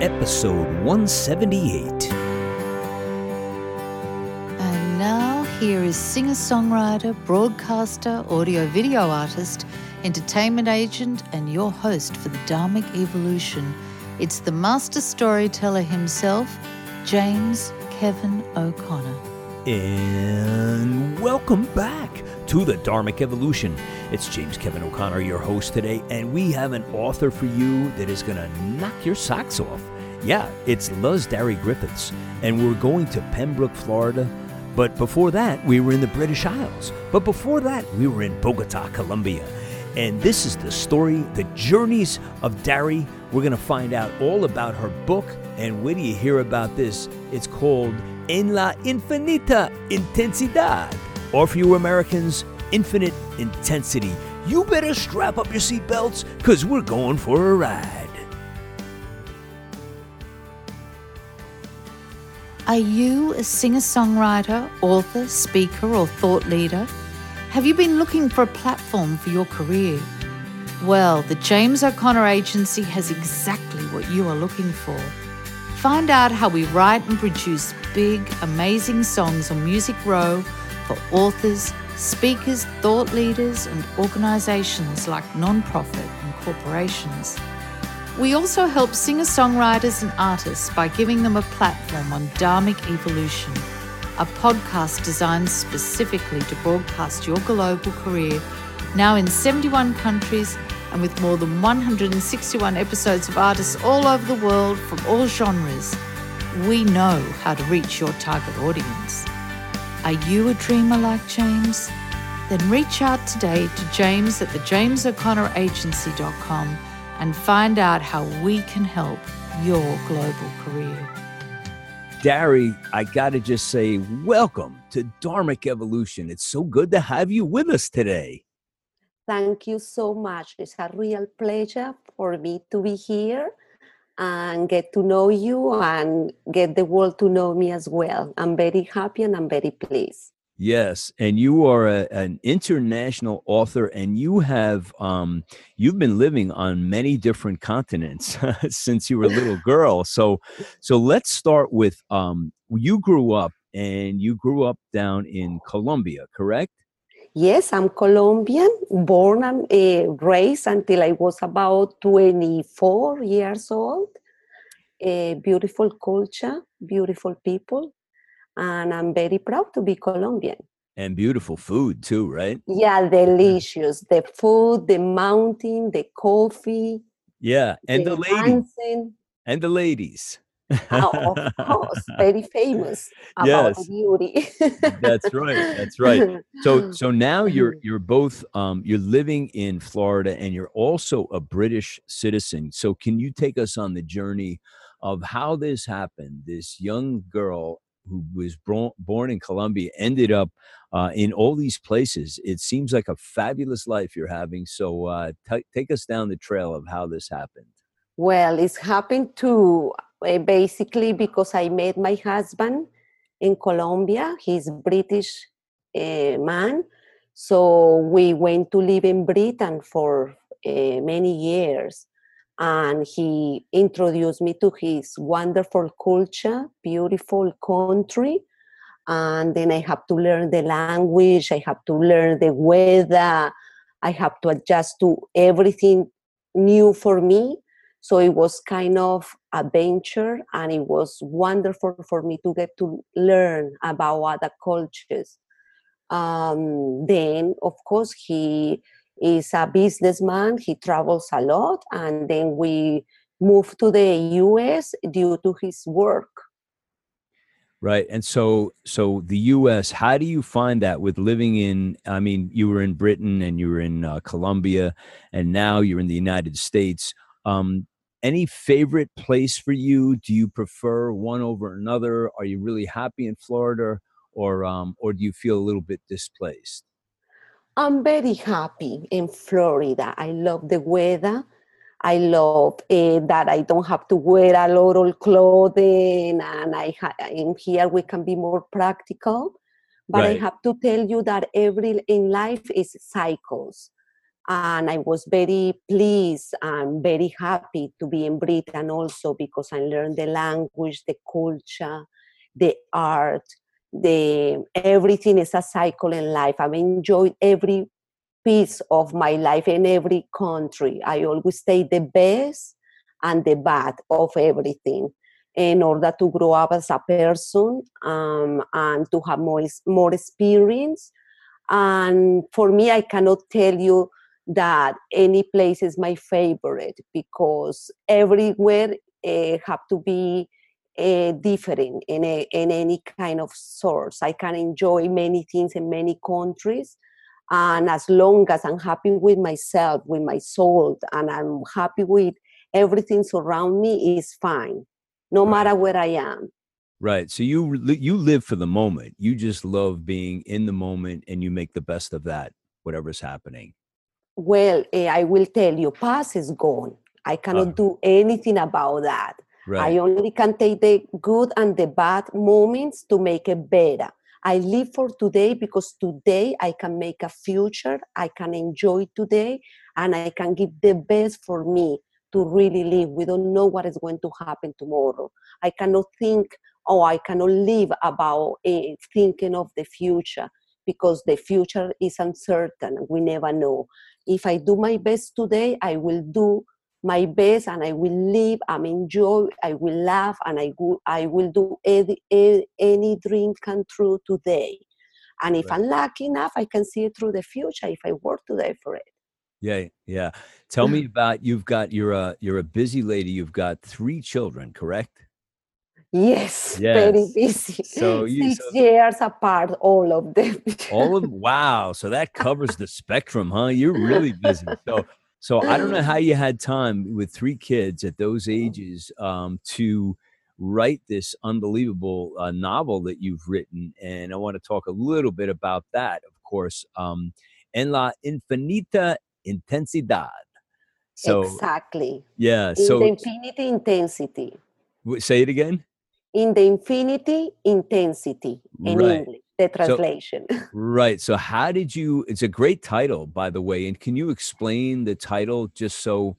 episode 178. And now, here is singer songwriter, broadcaster, audio video artist, entertainment agent, and your host for the Dharmic Evolution. It's the master storyteller himself, James Kevin O'Connor. And welcome back to the Dharmic Evolution. It's James Kevin O'Connor, your host today, and we have an author for you that is going to knock your socks off. Yeah, it's Luz Dary Griffiths, and we're going to Pembroke, Florida. But before that, we were in the British Isles. But before that, we were in Bogota, Colombia. And this is the story, the journeys of Darry. We're going to find out all about her book. And where do you hear about this? It's called En la Infinita Intensidad or for you Americans, infinite intensity. You better strap up your seatbelts because we're going for a ride. Are you a singer songwriter, author, speaker, or thought leader? Have you been looking for a platform for your career? Well, the James O'Connor Agency has exactly what you are looking for. Find out how we write and produce big, amazing songs on Music Row for authors, speakers, thought leaders, and organizations like nonprofit and corporations. We also help singer songwriters and artists by giving them a platform on Dharmic Evolution, a podcast designed specifically to broadcast your global career, now in 71 countries and with more than 161 episodes of artists all over the world from all genres. We know how to reach your target audience. Are you a dreamer like James? Then reach out today to James at the jamesoconnoragency.com and find out how we can help your global career. Dary, I got to just say, welcome to Dharmic Evolution. It's so good to have you with us today. Thank you so much. It's a real pleasure for me to be here and get to know you and get the world to know me as well. I'm very happy and I'm very pleased. Yes, and you are a, an international author, and you have um, you've been living on many different continents since you were a little girl. So, so let's start with um, you grew up, and you grew up down in Colombia, correct? Yes, I'm Colombian, born and uh, raised until I was about 24 years old. A beautiful culture, beautiful people, and I'm very proud to be Colombian. And beautiful food too, right? Yeah, delicious. The food, the mountain, the coffee. Yeah, and the, the ladies. And the ladies oh, of course, very famous about yes. beauty. that's right. That's right. So, so now you're mm-hmm. you're both um, you're living in Florida, and you're also a British citizen. So, can you take us on the journey of how this happened? This young girl who was born, born in Colombia ended up uh, in all these places. It seems like a fabulous life you're having. So, uh, t- take us down the trail of how this happened. Well, it's happened to basically because I met my husband in Colombia. He's British uh, man, so we went to live in Britain for uh, many years, and he introduced me to his wonderful culture, beautiful country. And then I have to learn the language. I have to learn the weather. I have to adjust to everything new for me so it was kind of adventure and it was wonderful for me to get to learn about other cultures. Um, then, of course, he is a businessman, he travels a lot, and then we moved to the US due to his work. Right. And so so the US, how do you find that with living in I mean, you were in Britain and you were in uh, Colombia and now you're in the United States. Um, any favorite place for you? Do you prefer one over another? Are you really happy in Florida, or um, or do you feel a little bit displaced? I'm very happy in Florida. I love the weather. I love uh, that I don't have to wear a lot of clothing, and I ha- in here we can be more practical. But right. I have to tell you that every in life is cycles and I was very pleased and very happy to be in Britain also because I learned the language, the culture, the art, the everything is a cycle in life. I've enjoyed every piece of my life in every country. I always say the best and the bad of everything in order to grow up as a person um, and to have more more experience. And for me, I cannot tell you that any place is my favorite because everywhere uh, have to be uh, different in, a, in any kind of source. I can enjoy many things in many countries. And as long as I'm happy with myself, with my soul, and I'm happy with everything surround me, is fine, no right. matter where I am. Right. So you you live for the moment. You just love being in the moment, and you make the best of that, whatever's happening. Well, uh, I will tell you, past is gone. I cannot uh, do anything about that. Right. I only can take the good and the bad moments to make it better. I live for today because today I can make a future, I can enjoy today, and I can give the best for me to really live. We don't know what is going to happen tomorrow. I cannot think, oh, I cannot live about uh, thinking of the future because the future is uncertain. We never know. If I do my best today, I will do my best and I will live, I'm enjoy, I will laugh, and I will, I will do any, any dream come true today. And if right. I'm lucky enough, I can see it through the future if I work today for it. Yeah, yeah. Tell me about you've got you're a you're a busy lady. You've got three children, correct? Yes, yes. very busy. So you, six so, years apart, all of them. all of wow. So that covers the spectrum, huh? You're really busy. So so I don't know how you had time with three kids at those ages um, to write this unbelievable uh, novel that you've written, and I want to talk a little bit about that, of course. Um, en la infinita intensidad. So exactly. Yeah. In so the infinity intensity. Say it again. In the infinity intensity in right. English the translation. So, right. So, how did you? It's a great title, by the way. And can you explain the title just so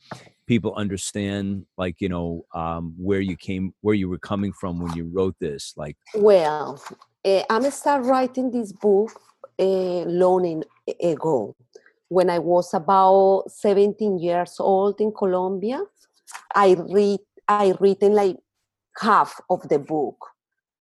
people understand, like you know, um, where you came, where you were coming from when you wrote this? Like, well, uh, I'm start writing this book uh, long ago when I was about 17 years old in Colombia. I read, I written like half of the book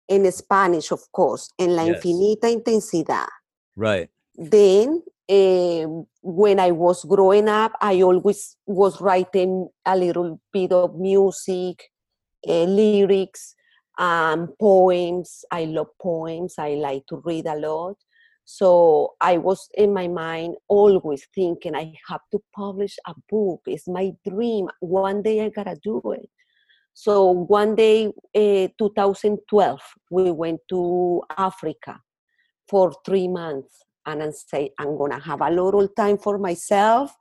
in Spanish, of course, en la yes. infinita intensidad. Right. Then, uh, when I was growing up, I always was writing a little bit of music, uh, lyrics, um, poems. I love poems. I like to read a lot. So I was in my mind always thinking I have to publish a book. It's my dream. One day I gotta do it. So one day, uh, 2012, we went to Africa for three months, and I say I'm gonna have a little time for myself.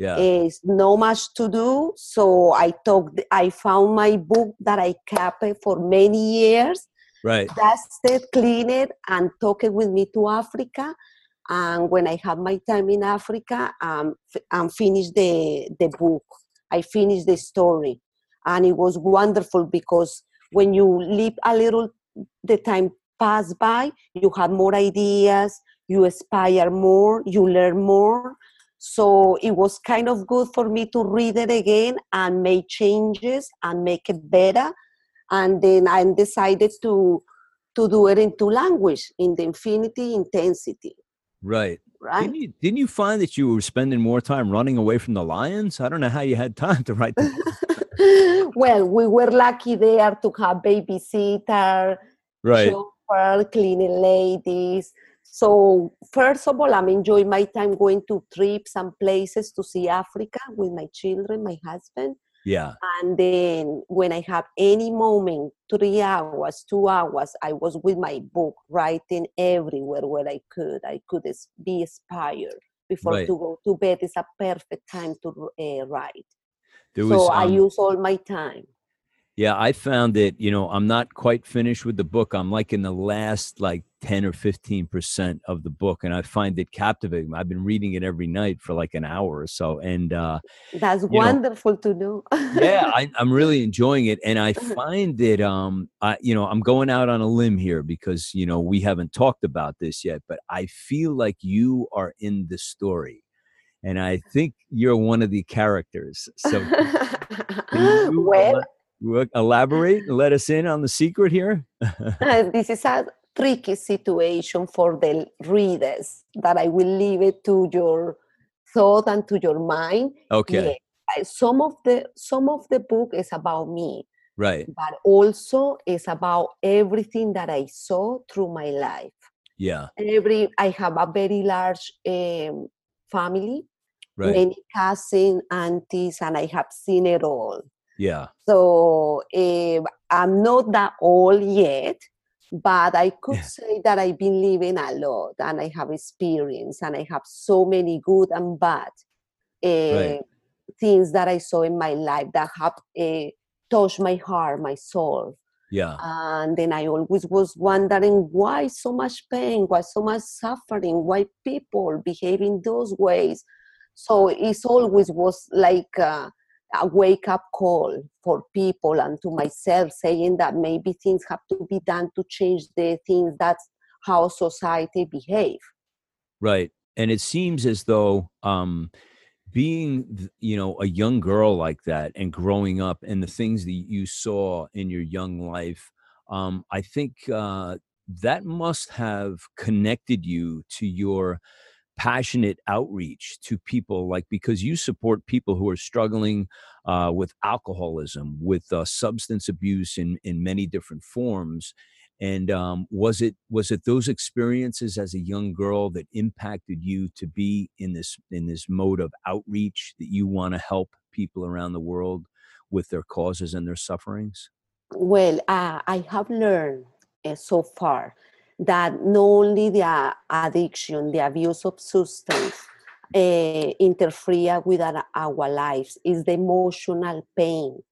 Yeah, it's no much to do. So I talked. I found my book that I kept for many years. Right. Dusted, cleaned it, and took it with me to Africa. And when I have my time in Africa, um, and finished the the book. I finished the story and it was wonderful because when you live a little the time pass by you have more ideas you aspire more you learn more. So it was kind of good for me to read it again and make changes and make it better. And then i decided to to do it into language in the infinity intensity. Right. Right. Didn't you, didn't you find that you were spending more time running away from the lions? I don't know how you had time to write well, we were lucky there to have babysitter, right. chauffeur, cleaning ladies. So first of all, I'm enjoying my time going to trips and places to see Africa with my children, my husband. Yeah. And then when I have any moment, three hours, two hours, I was with my book, writing everywhere where I could. I could be inspired before right. to go to bed. It's a perfect time to uh, write. There so was, um, I use all my time. Yeah, I found it, you know, I'm not quite finished with the book. I'm like in the last like 10 or 15% of the book and I find it captivating. I've been reading it every night for like an hour or so. And uh That's wonderful know, to know. yeah, I, am really enjoying it. And I find that um I you know, I'm going out on a limb here because, you know, we haven't talked about this yet, but I feel like you are in the story. And I think you're one of the characters. So well elaborate and let us in on the secret here? Uh, this is a tricky situation for the readers that I will leave it to your thought and to your mind. Okay. Yeah. Some of the some of the book is about me. Right. But also is about everything that I saw through my life. Yeah. Every I have a very large um, family, right. many cousins, aunties, and I have seen it all. Yeah. So uh, I'm not that old yet, but I could yeah. say that I've been living a lot and I have experience and I have so many good and bad uh, right. things that I saw in my life that have uh, touched my heart, my soul. Yeah. And then I always was wondering why so much pain, why so much suffering, why people behave in those ways. So it's always was like uh, a wake up call for people and to myself saying that maybe things have to be done to change the things that's how society behave. Right. And it seems as though um being you know a young girl like that and growing up and the things that you saw in your young life um i think uh that must have connected you to your passionate outreach to people like because you support people who are struggling uh, with alcoholism with uh, substance abuse in in many different forms. And um, was it was it those experiences as a young girl that impacted you to be in this in this mode of outreach that you want to help people around the world with their causes and their sufferings? Well uh, i have learned uh, so far that not only the addiction, the abuse of substance uh, interfere with our, our, lives, is the emotional pain,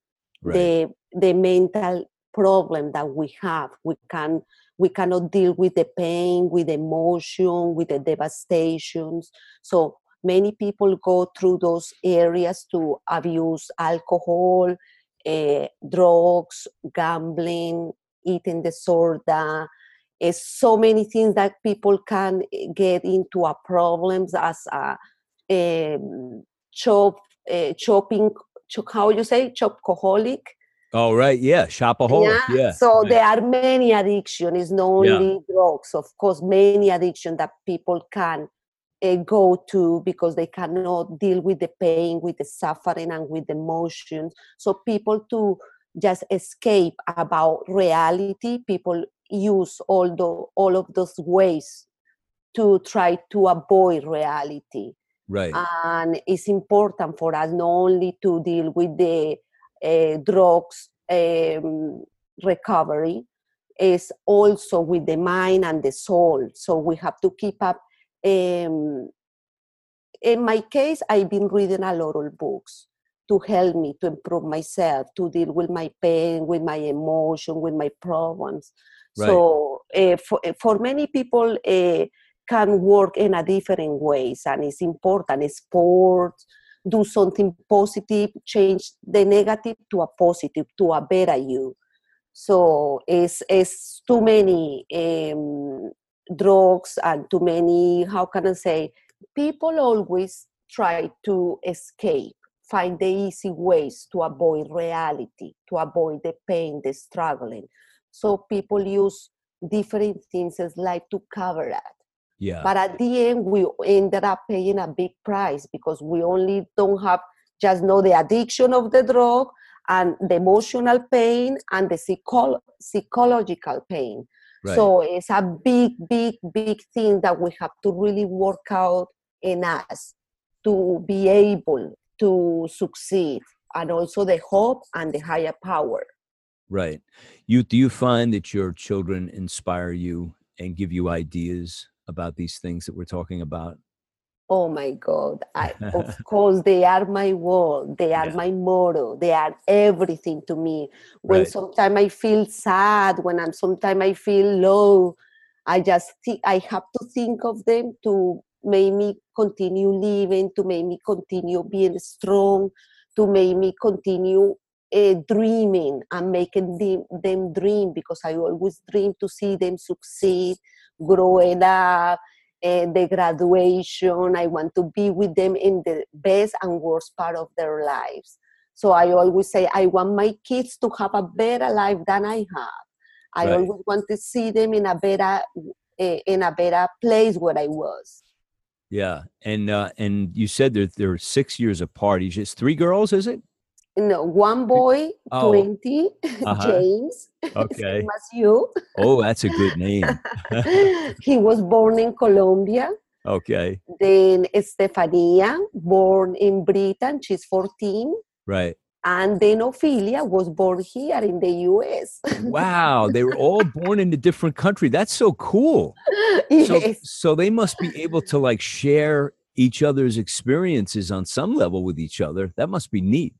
right. the the mental problem that we have. We can we cannot deal with the pain, with the emotion, with the devastations. So many people go through those areas to abuse alcohol, uh, drugs, gambling, eating disorder, is so many things that people can eh, get into a problems as a um, chop uh, chopping ch- how you say chopcoholic oh right yeah shopaholic yeah, yeah. so right. there are many addiction it's not only yeah. drugs of course many addiction that people can uh, go to because they cannot deal with the pain with the suffering and with the emotions so people to just escape about reality people use all the all of those ways to try to avoid reality. Right. And it's important for us not only to deal with the uh, drugs um, recovery is also with the mind and the soul. So we have to keep up um, in my case i've been reading a lot of books to help me to improve myself to deal with my pain with my emotion with my problems Right. So uh, for, eh, for many people, uh, can work in a different ways, and it's important. Sports, do something positive, change the negative to a positive, to a better you. So it's, it's too many um, drugs and too many, how can I say, people always try to escape, find the easy ways to avoid reality, to avoid the pain, the struggling. So people use different things as life to cover that. Yeah. But at the end, we ended up paying a big price because we only don't have just know the addiction of the drug and the emotional pain and the psycho- psychological pain. Right. So it's a big, big, big thing that we have to really work out in us to be able to succeed and also the hope and the higher power. Right. You do you find that your children inspire you and give you ideas about these things that we're talking about? Oh my God. I, of course, they are my world. They are Yeah. my motto. They are everything to me. When Right. sometimes I feel sad, when I'm sometimes I feel low, I just think I have to think of them to make me continue living, to make me continue being strong, to make me continue uh, dreaming and making them, them dream because I always dream to see them succeed, growing up, uh, the graduation. I want to be with them in the best and worst part of their lives. So I always say I want my kids to have a better life than I have. I Right. always want to see them in a better uh, in a better place where I was. Yeah, and uh, and you said that they're six years apart. He's just three girls, is it? No, one boy, Oh. 20, Uh-huh. James, Okay. same as you. Oh, that's a good name. he was born in Colombia. Okay, Then Estefania, born in Britain, she's 14. right. And then Ophelia was born here in the US. Wow, they were all born in a different country. That's so cool. So, yes, so they must be able to like share each other's experiences on some level with each other. That must be neat.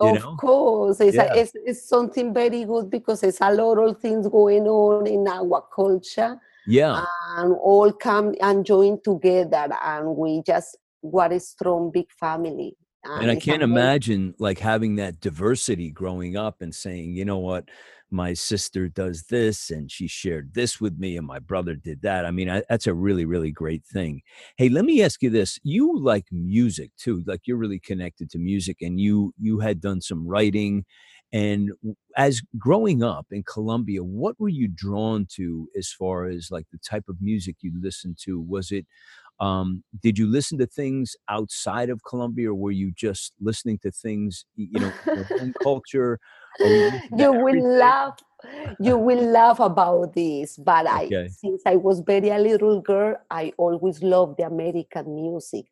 You of know? course. It's, a- it's, it's something very good because it's a lot of things going on in our culture. Yeah, and all come and join together and we just what a strong big family and I can't imagine like having that diversity growing up and saying, you know what, my sister does this and she shared this with me and my brother did that. I mean, I, that's a really, really great thing. Hey, let me ask you this. You like music too. Like you're really connected to music and you you had done some writing and as growing up in Colombia, what were you drawn to as far as like the type of music you listened to? Was it um, did you listen to things outside of Colombia, or were you just listening to things, you know, culture? You you will laugh you will laugh about this but Okay. i since i was very a little girl i always loved the american music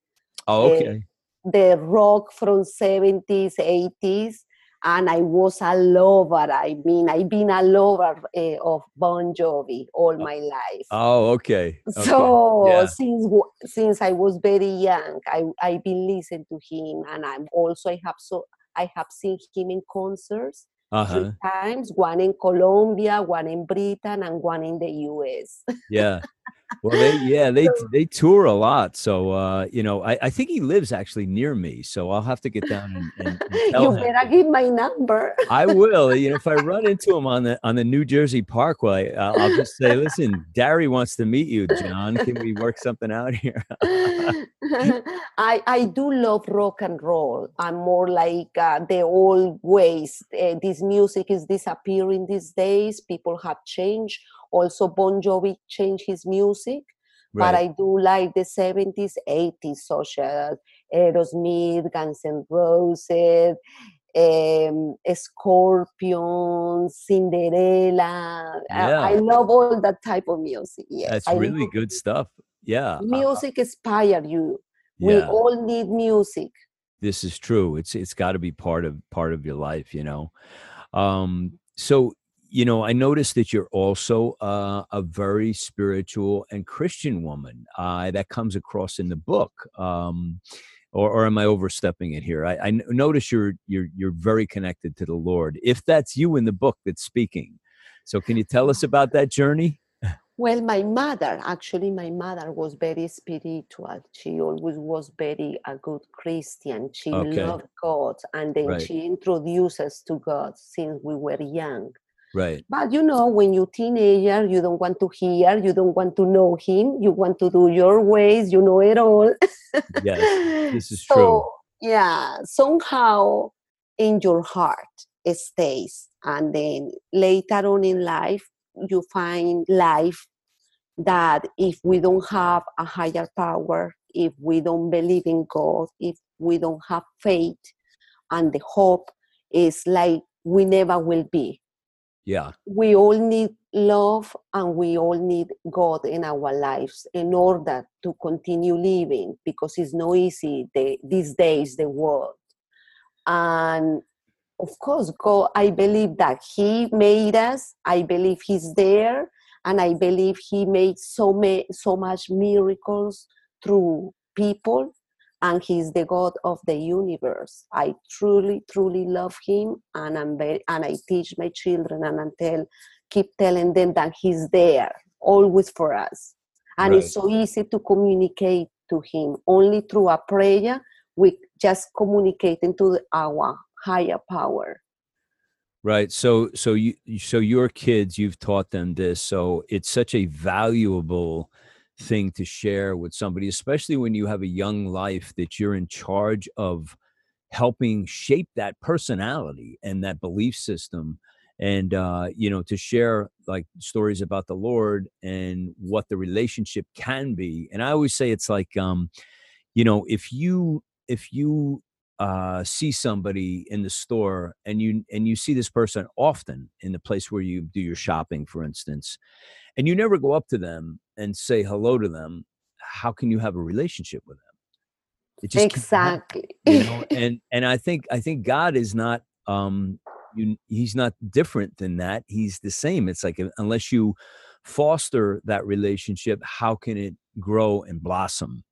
Oh, eh, okay. the rock from 70s 80s and i was a lover i mean i've been a lover eh, of bon jovi all my life Oh, okay. okay. So yeah. since since I was very young, I I've been listening to him, and I'm also I have so I have seen him in concerts Uh-huh. three times, one in Colombia, one in Britain, and one in the U.S. Yeah. Well, they yeah they they tour a lot. So uh, you know, I, I think he lives actually near me. So I'll have to get down and, and, and tell you him. better give my number. I will. You know, if I run into him on the on the New Jersey Parkway, I'll, I'll just say, "Listen, Dary wants to meet you, John. Can we work something out here?" I I do love rock and roll. I'm more like uh, the old ways. Uh, this music is disappearing these days. People have changed. Also, Bon Jovi changed his music, but I do like the 70s, 80s, such as Aerosmith, Guns N' Roses, um, Scorpion, Cinderella. I- I, love all that type of music. Yes, That's I really good stuff. Yeah. uh, music inspire you we yeah. all need music this is true it's it's got to be part of part of your life you know um so you know i noticed that you're also uh, a very spiritual and christian woman uh, that comes across in the book um or, or am i overstepping it here? I notice you're you're you're very connected to the lord if that's you in the book that's speaking. So can you tell us about that journey? Well my mother actually my mother was very spiritual. She always was very a good christian. She Okay. loved god and then Right. she introduced us to god since we were young right but you know when you're teenager you don't want to hear you don't want to know him you want to do your ways you know it all yes this is so, true Yeah, somehow in your heart it stays. And then later on in life, you find life that if we don't have a higher power, if we don't believe in God, if we don't have faith and the hope, is like we never will be. Yeah We all need love and we all need God in our lives in order to continue living because it's not easy the, these days, the world. And of course, God, I believe that He made us. I believe He's there, and I believe He made so many, so much miracles through people and he's the god of the universe. I truly truly love him and i'm very and i teach my children and i tell keep telling them that he's there always for us. And right. it's so easy to communicate to him. Only through a prayer we just communicating to our higher power. Right. So so you so your kids you've taught them this. So it's such a valuable thing to share with somebody, especially when you have a young life that you're in charge of helping shape that personality and that belief system and uh you know to share like stories about the lord and what the relationship can be. And i always say it's like um you know if you if you uh see somebody in the store and you and you see this person often in the place where you do your shopping for instance and you never go up to them and say hello to them, how can you have a relationship with them? It just exactly. You know, and and I think I think God is not um you, he's not different than that. He's the same. It's like unless you foster that relationship, how can it grow and blossom?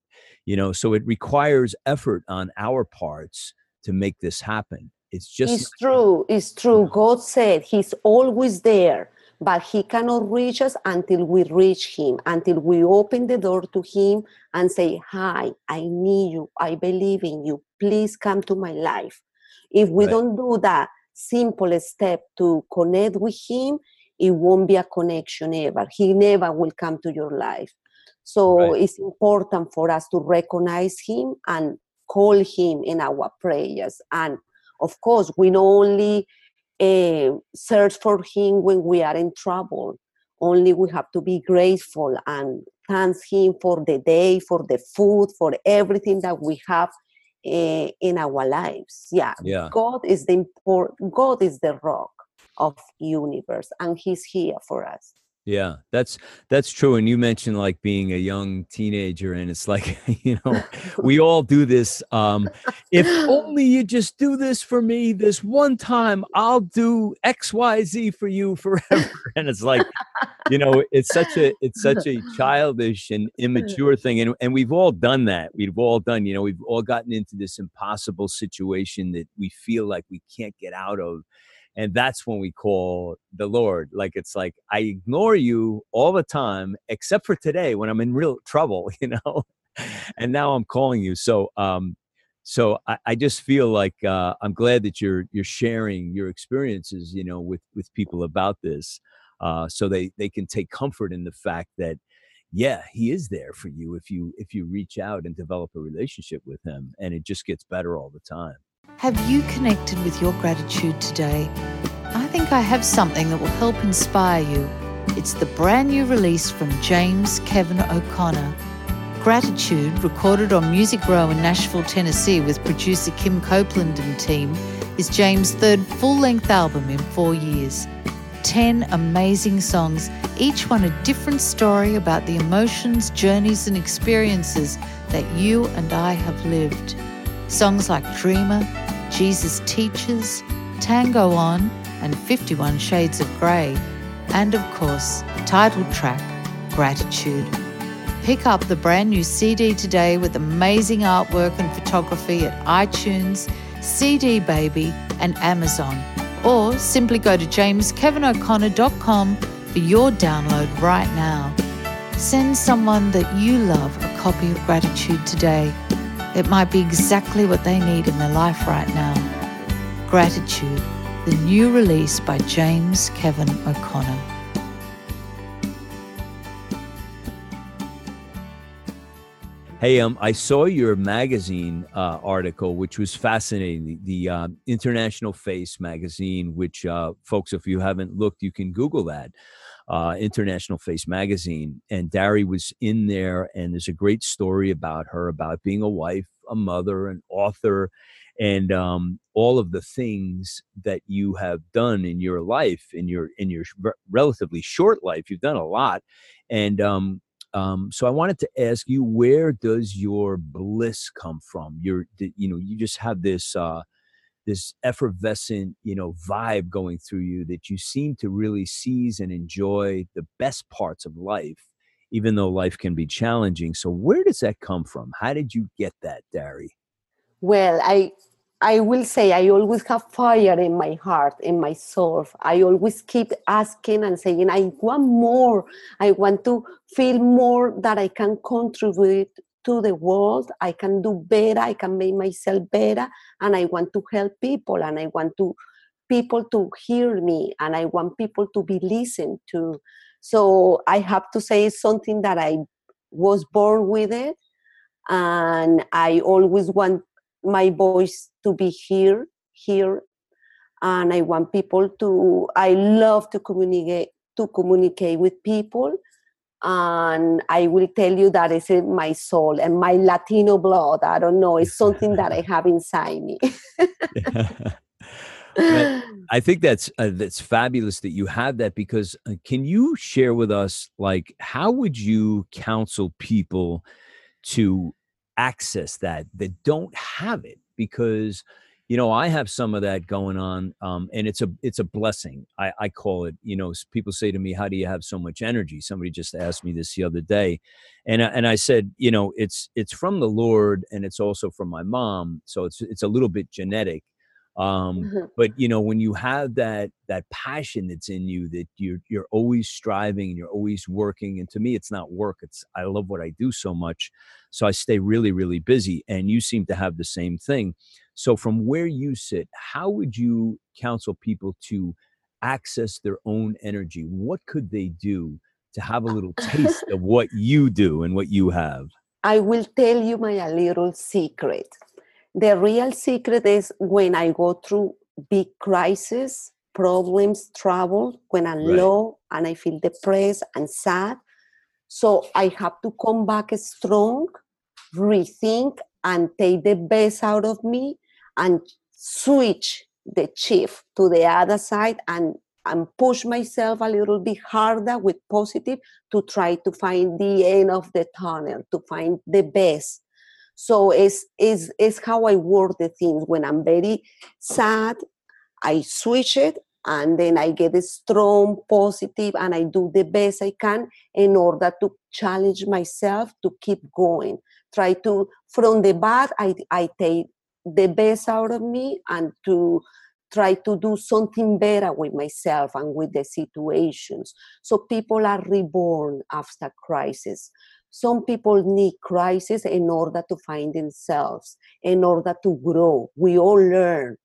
You know, so it requires effort on our parts to make this happen. It's just It's true. It's true. God said he's always there but he cannot reach us until we reach him, until we open the door to him and say, Hi, I need you. I believe in you. Please come to my life. If we right. don't do that simple step to connect with him, it won't be a connection ever. He never will come to your life. So right. it's important for us to recognize him and call him in our prayers. And of course, we not only uh, search for him when we are in trouble. Only we have to be grateful and thank him for the day, for the food, for everything that we have uh, in our lives. Yeah. yeah. God is the important. God is the rock of universe, and He's here for us. Yeah, that's that's true. And you mentioned like being a young teenager, and it's like you know we all do this. Um, if only you just do this for me this one time, I'll do X Y Z for you forever. And it's like you know it's such a it's such a childish and immature thing, and and we've all done that. We've all done. You know, we've all gotten into this impossible situation that we feel like we can't get out of and that's when we call the lord like it's like i ignore you all the time except for today when i'm in real trouble you know and now i'm calling you so um so I, I just feel like uh, I'm glad that you're you're sharing your experiences, you know, with with people about this, uh, so they they can take comfort in the fact that, yeah, he is there for you if you if you reach out and develop a relationship with him, and it just gets better all the time. Have you connected with your gratitude today? I think I have something that will help inspire you. It's the brand new release from James Kevin O'Connor. Gratitude, recorded on Music Row in Nashville, Tennessee with producer Kim Copeland and team, is James' third full length album in four years. 10 amazing songs, each one a different story about the emotions, journeys, and experiences that you and I have lived. Songs like Dreamer, Jesus Teaches, Tango On, and 51 Shades of Grey, and of course, the title track Gratitude. Pick up the brand new CD today with amazing artwork and photography at iTunes, CD Baby, and Amazon, or simply go to jameskevino'connor.com for your download right now. Send someone that you love a copy of Gratitude today it might be exactly what they need in their life right now. Gratitude, the new release by James Kevin O'Connor. Hey, um, I saw your magazine uh, article, which was fascinating. The, uh, International Face magazine, which uh, folks, if you haven't looked, you can Google that uh, International Face magazine, and Dary was in there, and there's a great story about her, about being a wife, a mother, an author, and um, all of the things that you have done in your life, in your in your relatively short life. You've done a lot, and um, um, so I wanted to ask you, where does your bliss come from? Your, you know, you just have this. Uh, this effervescent you know vibe going through you that you seem to really seize and enjoy the best parts of life even though life can be challenging. So where does that come from? How did you get that, Dary? Well, I I will say I always have fire in my heart, in my soul. I always keep asking and saying, I want more. I want to feel more that I can contribute to the world. I can do better. I can make myself better. And I want to help people and I want to people to hear me and I want people to be listened to. So I have to say something that I was born with it. And I always want my voice to be here here and i want people to i love to communicate to communicate with people and i will tell you that is in my soul and my latino blood. I don't know. It's something that i have inside me. I think that's uh, that's fabulous that you have that because uh, can you share with us like how would you counsel people to access that that don't have it? Because you know i have some of that going on um, and it's a it's a blessing I, I call it you know people say to me how do you have so much energy somebody just asked me this the other day and and i said you know it's it's from the lord and it's also from my mom so it's it's a little bit genetic um mm-hmm. but you know when you have that that passion that's in you that you're you're always striving and you're always working and to me it's not work it's i love what i do so much so i stay really really busy and you seem to have the same thing so from where you sit how would you counsel people to access their own energy what could they do to have a little taste of what you do and what you have i will tell you my little secret the real secret is when I go through big crisis, problems, trouble, when I'm right. low and I feel depressed and sad. So I have to come back strong, rethink, and take the best out of me and switch the shift to the other side and and push myself a little bit harder with positive to try to find the end of the tunnel to find the best so it's, it's, it's how I work the things. When I'm very sad, I switch it and then I get a strong, positive, and I do the best I can in order to challenge myself to keep going. Try to, from the bad, I, I take the best out of me and to try to do something better with myself and with the situations. So people are reborn after crisis. Some people need crisis in order to find themselves, in order to grow. We all learn.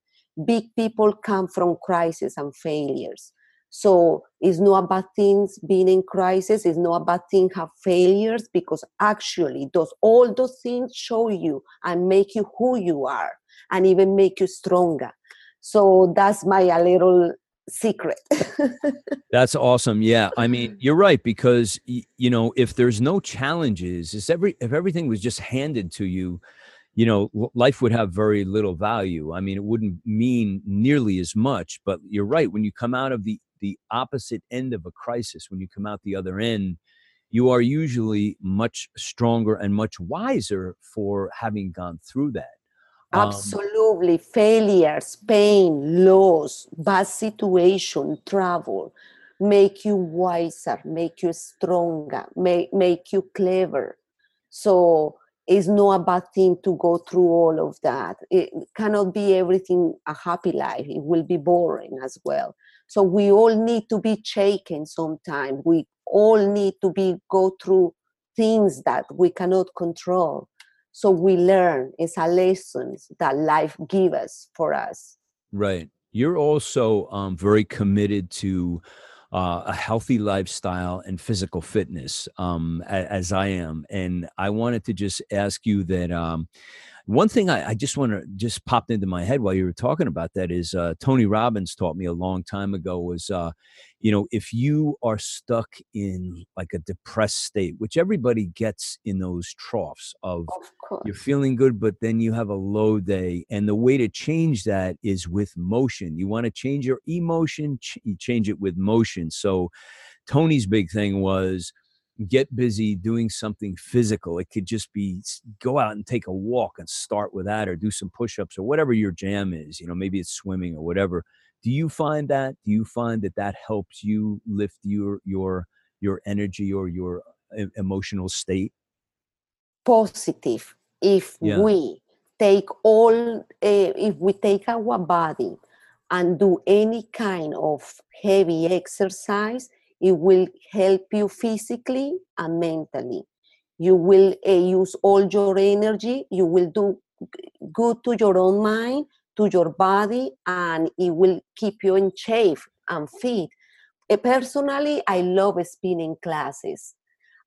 Big people come from crisis and failures. So it's not about things being in crisis. It's not about things have failures because actually those all those things show you and make you who you are and even make you stronger. So that's my little secret. That's awesome. Yeah. I mean, you're right because you know, if there's no challenges, if every if everything was just handed to you, you know, life would have very little value. I mean, it wouldn't mean nearly as much, but you're right when you come out of the the opposite end of a crisis, when you come out the other end, you are usually much stronger and much wiser for having gone through that. Um, Absolutely. Failures, pain, loss, bad situation, travel make you wiser, make you stronger, make, make you clever. So it's not a bad thing to go through all of that. It cannot be everything a happy life. It will be boring as well. So we all need to be shaken sometimes. We all need to be go through things that we cannot control. So we learn. It's a lessons that life gives us for us. Right. You're also um, very committed to uh, a healthy lifestyle and physical fitness um, as i am. And i wanted to just ask you that um, one thing I, I just want to just popped into my head while you were talking about that is uh, Tony Robbins taught me a long time ago was, uh, you know, if you are stuck in like a depressed state, which everybody gets in those troughs of, of you're feeling good, but then you have a low day, and the way to change that is with motion. You want to change your emotion, ch- you change it with motion. So Tony's big thing was get busy doing something physical. It could just be go out and take a walk and start with that or do some push-ups or whatever your jam is, you know, maybe it's swimming or whatever. Do you find that? Do you find that that helps you lift your your your energy or your e- emotional state? Positive. If Yeah. we take all, uh, if we take our body and do any kind of heavy exercise, it will help you physically and mentally. You will uh, use all your energy. You will do good to your own mind, to your body, and it will keep you in shape and fit. Uh, personally, I love spinning classes.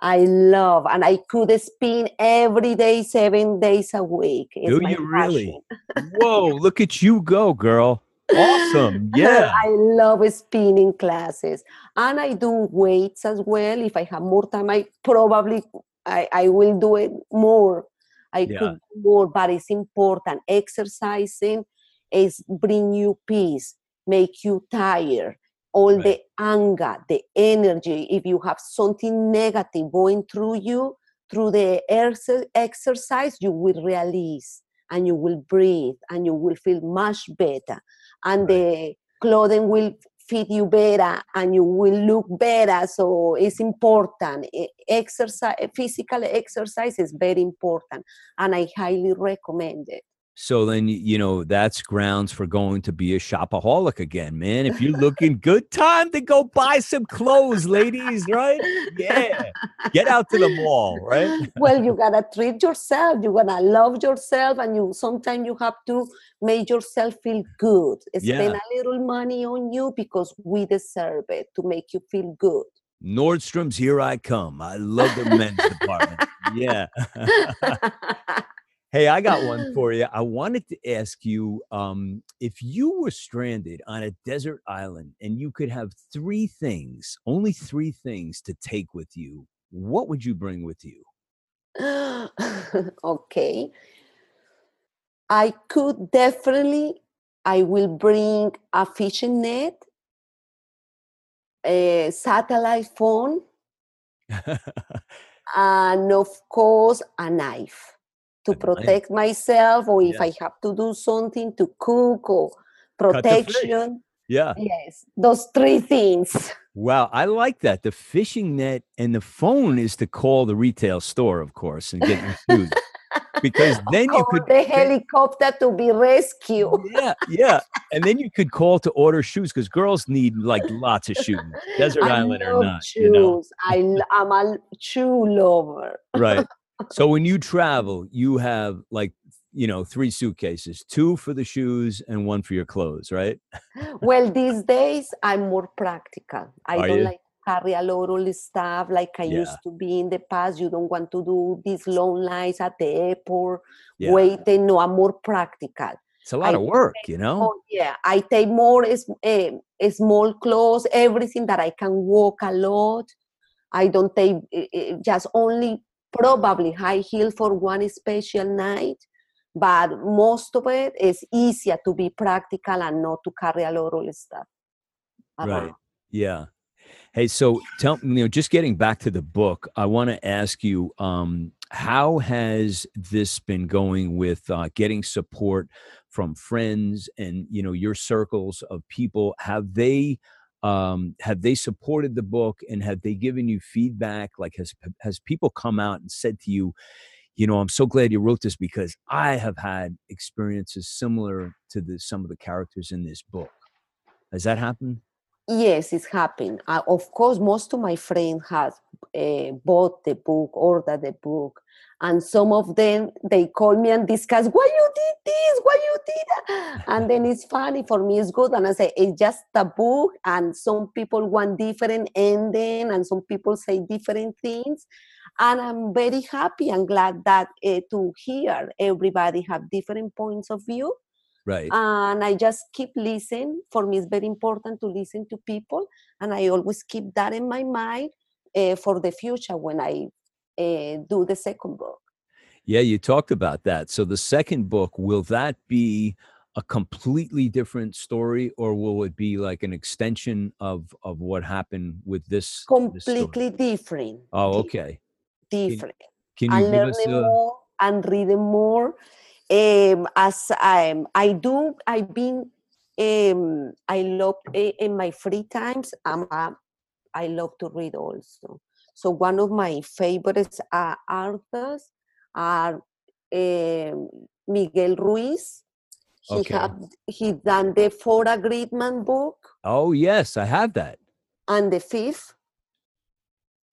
I love, and I could spin every day, seven days a week. It's Do you really? Whoa, look at you go, girl. Awesome. Yeah. I love spinning classes, and I do weights as well. If I have more time, I probably I, I will do it more. I Yeah. could do more, but it's important. Exercising is bring you peace, make you tired. All Right. the anger, the energy. If you have something negative going through you, through the exer- exercise, you will release and you will breathe and you will feel much better. And the clothing will fit you better and you will look better. So it's important. Exercise, physical exercise is very important, and I highly recommend it. So then, you know, that's grounds for going to be a shopaholic again, man. If you're looking good, time to go buy some clothes, ladies, right? Yeah. Get out to the mall, right? well, you gotta treat yourself. You gotta love yourself, and you sometimes you have to make yourself feel good. Spend Yeah. a little money on you because we deserve it to make you feel good. Nordstrom's, here I come. I love the men's department. Yeah. Hey, I got one for you. I wanted to ask you um, if you were stranded on a desert island and you could have three things, only three things to take with you, what would you bring with you? okay. I could definitely, I will bring a fishing net, a satellite phone, and of course, a knife to protect myself, or if Yeah. I have to do something to cook or Cut the fish. protection. yeah. Yes, those three things. Wow. I like that. The fishing net and the phone is to call the retail store, of course, and get your shoes. Because then you could. the helicopter to be rescued. yeah, yeah. And then you could call to order shoes because girls need like lots of shoes, desert I island or not. You know? shoes. I'm a shoe lover. right so when you travel you have like you know three suitcases two for the shoes and one for your clothes right Well, these days I'm more practical. I Are don't you? like carry a lot of stuff like I Yeah. used to be in the past. You don't want to do these long lines at the airport, yeah waiting. No, I'm more practical. it's a lot I of work you know Oh, yeah, I take more is, eh, small clothes, everything that I can walk a lot. I don't take eh, eh, just only probably high heel for one special night, but most of it is easier to be practical and not to carry a lot of stuff. right around. yeah hey so tell me you know just getting back to the book i want to ask you um how has this been going with uh, getting support from friends and you know your circles of people have they um have they supported the book and have they given you feedback? Like has has people come out and said to you you know i'm so glad you wrote this because i have had experiences similar to the some of the characters in this book. Has that happened? Yes, it's happened. Uh, of course, most of my friends have uh, bought the book, ordered the book, and some of them they call me and discuss why you did this, why you did that, and then it's funny for me. It's good, and I say it's just a book, and some people want different ending, and some people say different things, and I'm very happy and glad that uh, to hear everybody have different points of view right and I just keep listening. For me, it's very important to listen to people, and I always keep that in my mind uh, for the future when I uh, do the second book. Yeah, you talked about that. So the second book, will that be a completely different story or will it be like an extension of of what happened with this this? Completely different. Oh, okay. Different. Can you and us a more and reading more. Um, as um, I do, I've been. Um, I love in my free times. Um, uh, I love to read also. So one of my favorites uh, authors are um, Miguel Ruiz. He Okay. have he done the Four Agreement book Oh yes, I have that. and the fifth.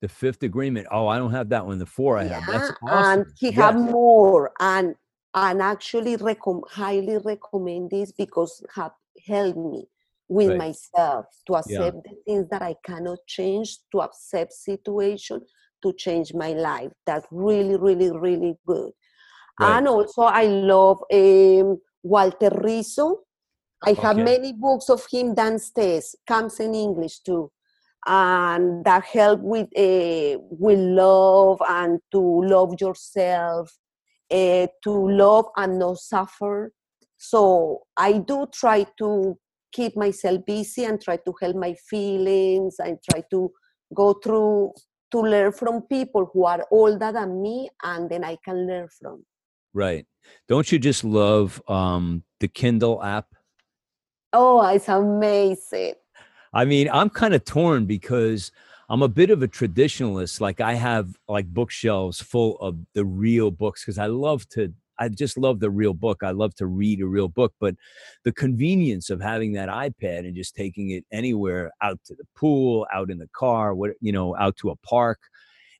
The fifth agreement. Oh, I don't have that one. The four I have. That's awesome. And he Yes. have more and and actually recomm- highly recommend this because have helped me with Right. myself to accept the things that I cannot change, to accept situation, to change my life. That's really, really, really good. Right. And also I love um, Walter Riso. I have Okay. many books of him downstairs, comes in English too. And that help with uh, with love and to love yourself, uh, to love and not suffer. So I do try to keep myself busy and try to help my feelings. I try to go through to learn from people who are older than me, and then I can learn from. Right. Don't you just love um, the Kindle app? Oh, it's amazing. I mean, I'm kind of torn because I'm a bit of a traditionalist. Like I have like bookshelves full of the real books because I love to. I just love the real book. I love to read a real book, but the convenience of having that iPad and just taking it anywhere out to the pool, out in the car, what you know, out to a park,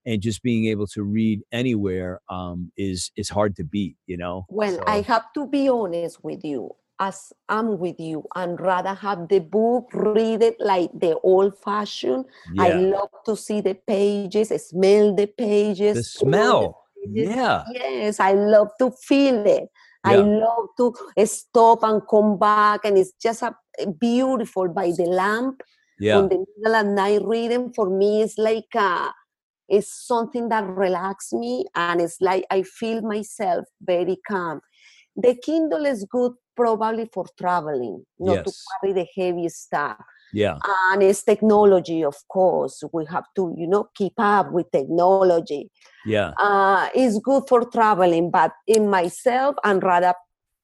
and just being able to read anywhere um, is is hard to beat. You know. Well, I have to be honest with you, as I'm with you, and rather have the book, read it like the old fashioned. I love to see the pages, smell the pages. the smell. Yeah, Yes, I love to feel it. I love to stop and come back, and it's just a eh, beautiful by the lamp yeah, on the middle of night reading. For me, it's like a, it's something that relaxes me, and it's like I feel myself very calm. The Kindle is good probably for traveling, not to carry the heavy stuff. Yeah. And it's technology, of course. We have to, you know, keep up with technology Yeah. uh, is good for traveling, but in myself, I'd rather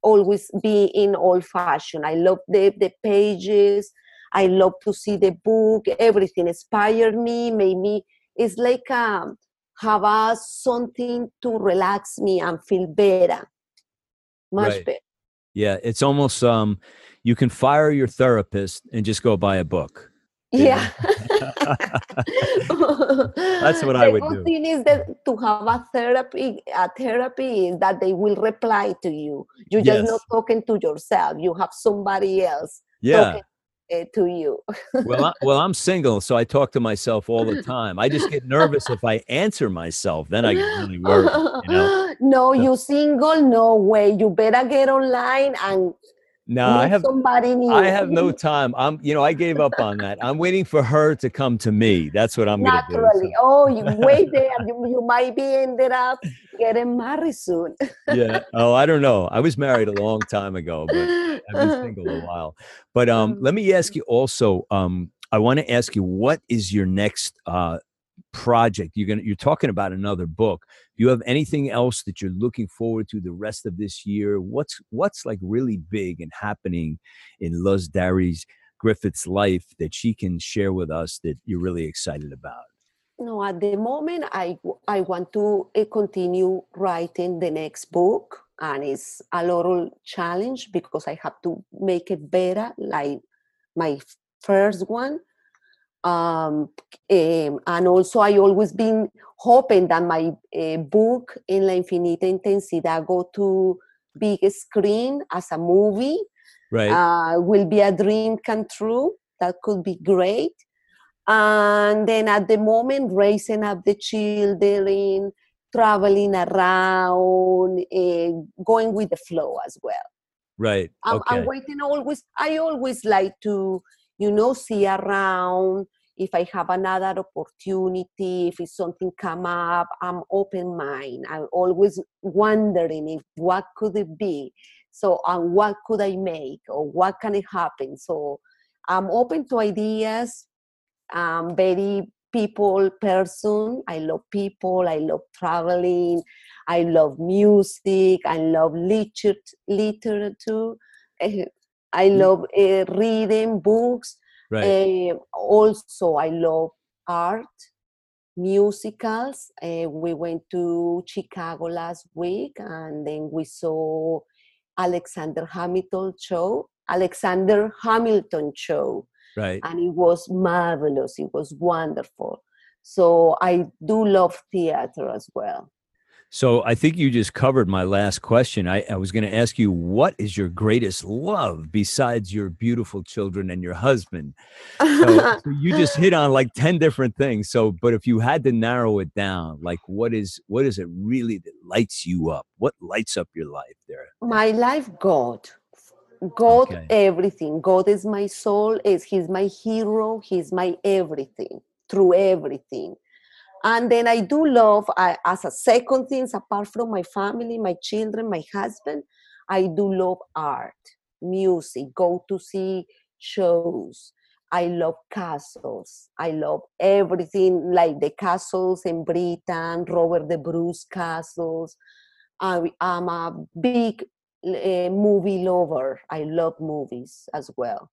always be in old fashion I love the, the pages. I love to see the book. Everything inspired me, made me. It's like um, have a, something to relax me and feel better, much Right. better. Yeah, it's almost um you can fire your therapist and just go buy a book. Yeah. That's what I the would do. thing is that to have a therapy, a therapy is that they will reply to you. You're just not talking to yourself. You have somebody else Yeah. talking uh, to you. Well, I, well, I'm single, so I talk to myself all the time. I just get nervous if I answer myself, then I get really worried, you know. no, So- you single, no way. You better get online and No, I have somebody new. I have no time. I'm, you know, I gave up on that. I'm waiting for her to come to me. That's what I'm going to do. Naturally. Oh, you wait there. You, you might be ended up getting married soon. Yeah. Oh, I don't know. I was married a long time ago, but I've been single a while. But um, Um, let me ask you also. Um, I want to ask you what is your next uh project? You're gonna you're talking about another book. Do you have anything else that you're looking forward to the rest of this year? What's what's like really big and happening in Luz Dary Griffith's life that she can share with us that you're really excited about? No, at the moment, i i want to uh, continue writing the next book, and it's a little challenge because I have to make it better, like my first one. Um, em, and also, I always been hoping that my uh, book in La Infinita Intensidad go to big screen as a movie Right. uh, will be a dream come true. That could be great. And then at the moment, raising up the children, traveling around, eh, going with the flow as well. right. I'm, okay. I'm waiting always, I always like to, you know, see around if I have another opportunity, if it's something come up, I'm open mind. I'm always wondering if what could it be? So, and what could I make or what can it happen? So, I'm open to ideas. I'm very people person. I love people. I love traveling. I love music. I love liter- literature. Eh, I love uh, reading books. Right. Eh, also, I love art. musicals. Uh, we went to Chicago last week, and then we saw Alexander Hamilton show. Alexander Hamilton show, Right. and it was marvelous. It was wonderful. So I do love theater as well. So I think you just covered my last question. I, I was going to ask you, what is your greatest love besides your beautiful children and your husband? So, so you just hit on like 10 different things. So, but if you had to narrow it down, like what is, what is it really that lights you up? What lights up your life there? my life god god Okay. everything god is my soul is he's my hero he's my everything through everything and then i do love I, as a second things apart from my family my children my husband i do love art music go to see shows i love castles i love everything like the castles in britain robert the bruce castles I, I'm a big uh, movie lover. I love movies as well.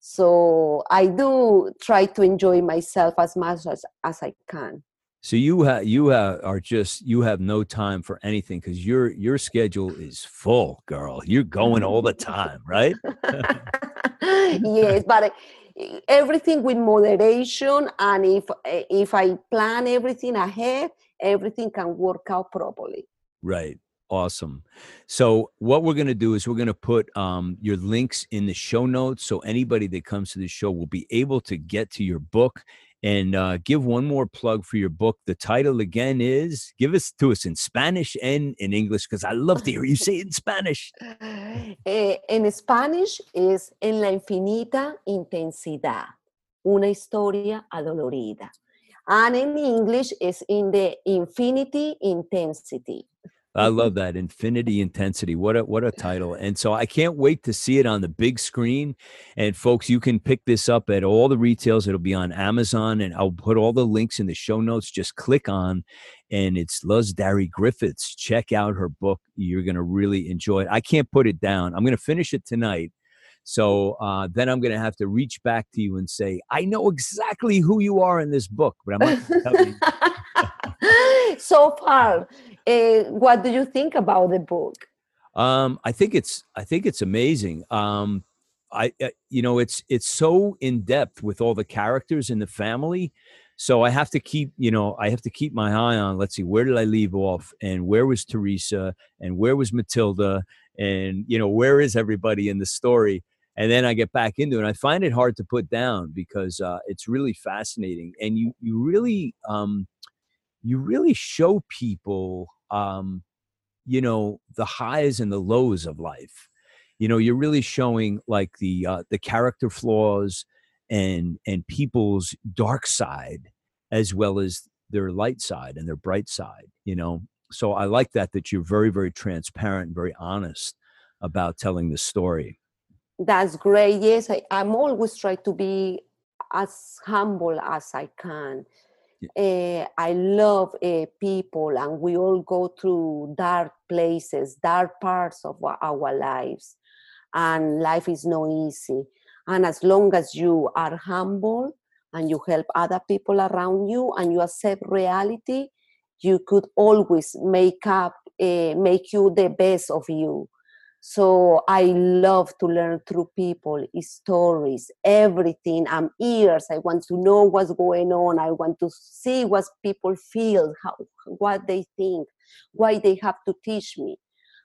So I do try to enjoy myself as much as, as I can. So you have, you have, are just, you have no time for anything because your, your schedule is full, girl. You're going all the time, right? yes, but uh, everything with moderation, and if uh, if I plan everything ahead, everything can work out properly. Right. Awesome. So what we're going to do is we're going to put um, your links in the show notes, so anybody that comes to the show will be able to get to your book. And uh, give one more plug for your book. The title again is give us to us in Spanish and in English because I love to hear you say it in Spanish. Eh, en Spanish es En la infinita intensidad, una historia adolorida. And in English is In the infinity intensity. I mm-hmm. love that infinity intensity. What a what a title! And so I can't wait to see it on the big screen. And folks, you can pick this up at all the retails. It'll be on Amazon, and I'll put all the links in the show notes. Just click on, and it's Luz Dary Griffiths. Check out her book. You're gonna really enjoy it. I can't put it down. I'm gonna finish it tonight. So uh, then I'm gonna have to reach back to you and say, I know exactly who you are in this book, but I'm not tell you. so far, eh, what do you think about the book? Um, I think it's I think it's amazing. Um, I uh, you know it's it's so in depth with all the characters in the family. So I have to keep you know I have to keep my eye on. Let's see, where did I leave off, and where was Teresa, and where was Matilda, and you know where is everybody in the story. And then I get back into it. And I find it hard to put down because uh, it's really fascinating, and you you really um, you really show people um, you know the highs and the lows of life you know you're really showing like the uh, the character flaws and and people's dark side as well as their light side and their bright side you know so i like that that you're very very transparent and very honest about telling the story That's great. Yes, I, I'm always try to be as humble as I can. Eh, I love uh, people, and we all go through dark places, dark parts of our, our lives, and life is not easy. And as long as you are humble and you help other people around you, and you accept reality, you could always make up, uh, make you the best of you. So I love to learn through people, stories, everything. I'm ears. I want to know what's going on. I want to see what people feel, how, what they think, why they have to teach me,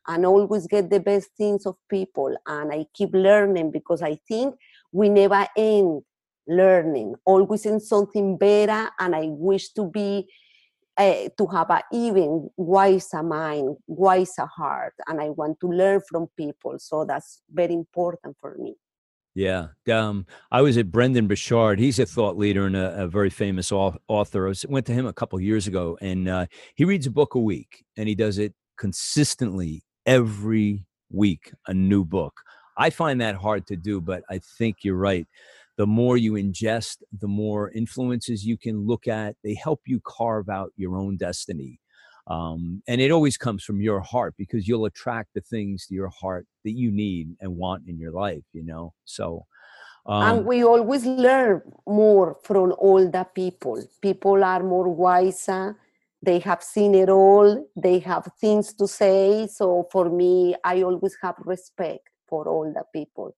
and always get the best things of people. And I keep learning because I think we never end learning. Always in something better, and I wish to be to have an even wiser mind, wiser heart, and I want to learn from people. So that's very important for me. Yeah. Um, I was at Brendon Burchard. He's a thought leader and a, a very famous author. I was, went to him a couple years ago, and uh, he reads a book a week, and he does it consistently every week, a new book. I find that hard to do, but I think you're right. The more you ingest, the more influences you can look at. They help you carve out your own destiny. Um, and it always comes from your heart because you'll attract the things to your heart that you need and want in your life, you know? So, Um, and we always learn more from older people. People are more wiser. They have seen it all. They have things to say. So for me, I always have respect for older people.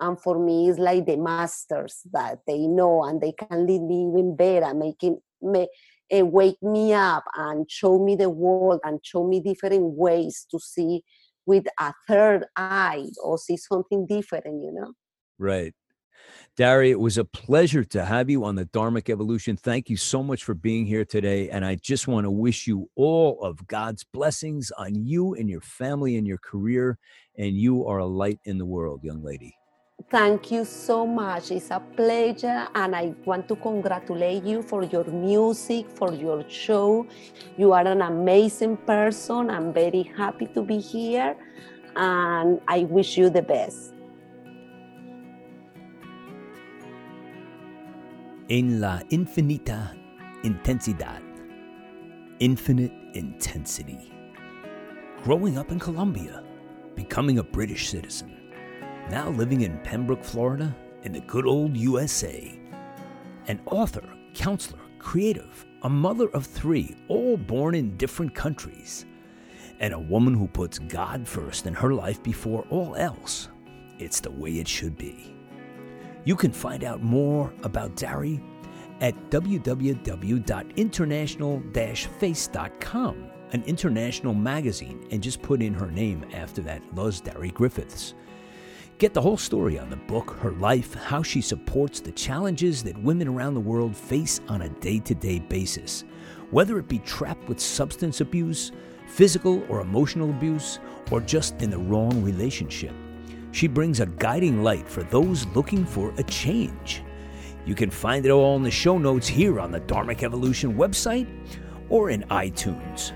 And for me, it's like the masters that they know and they can lead me even better, making me uh, wake me up and show me the world and show me different ways to see with a third eye or see something different, you know? Right. Dary, it was a pleasure to have you on the Dharmic Evolution. Thank you so much for being here today. And I just want to wish you all of God's blessings on you and your family and your career. And you are a light in the world, young lady. Thank you so much. It's a pleasure. And I want to congratulate you for your music, for your show. You are an amazing person. I'm very happy to be here. And I wish you the best. en la infinita intensidad. Infinite intensity. Growing up in Colombia, becoming a British citizen, now living in Pembroke, Florida, in the good old USA. An author, counselor, creative, a mother of three, all born in different countries, and a woman who puts God first in her life before all else. It's the way it should be. You can find out more about Dary at www.international-face.com, an international magazine, and just put in her name after that, Luz Dary Griffiths. Get the whole story on the book, her life, how she supports the challenges that women around the world face on a day to day basis. Whether it be trapped with substance abuse, physical or emotional abuse, or just in the wrong relationship. She brings a guiding light for those looking for a change. You can find it all in the show notes here on the Dharmic Evolution website or in iTunes.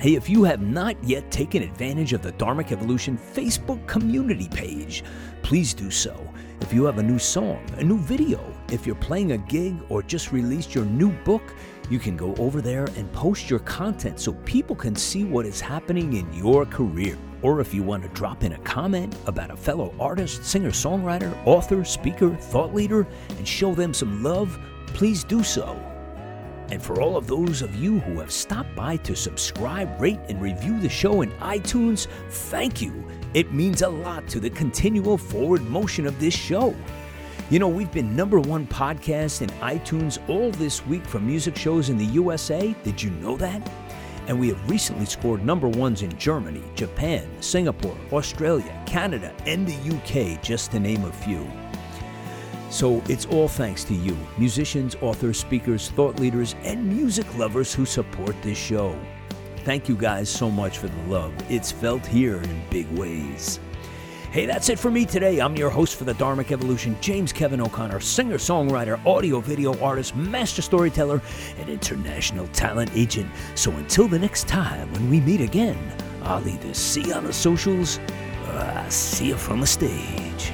Hey, if you have not yet taken advantage of the Dharmic Evolution Facebook community page, please do so. If you have a new song, a new video, if you're playing a gig, or just released your new book, you can go over there and post your content so people can see what is happening in your career. Or if you want to drop in a comment about a fellow artist, singer songwriter, author, speaker, thought leader, and show them some love, please do so. And for all of those of you who have stopped by to subscribe, rate, and review the show in iTunes, thank you. It means a lot to the continual forward motion of this show. You know, we've been number one podcast in iTunes all this week for music shows in the USA. Did you know that? and we have recently scored number ones in Germany, Japan, Singapore, Australia, Canada, and the UK, just to name a few. So it's all thanks to you, musicians, authors, speakers, thought leaders, and music lovers who support this show. Thank you guys so much for the love. It's felt here in big ways. Hey, that's it for me today. I'm your host for the Dharmic Evolution, James Kevin O'Connor, singer, songwriter, audio video artist, master storyteller, and international talent agent. So until the next time when we meet again, I'll either see you on the socials or I'll see you from the stage.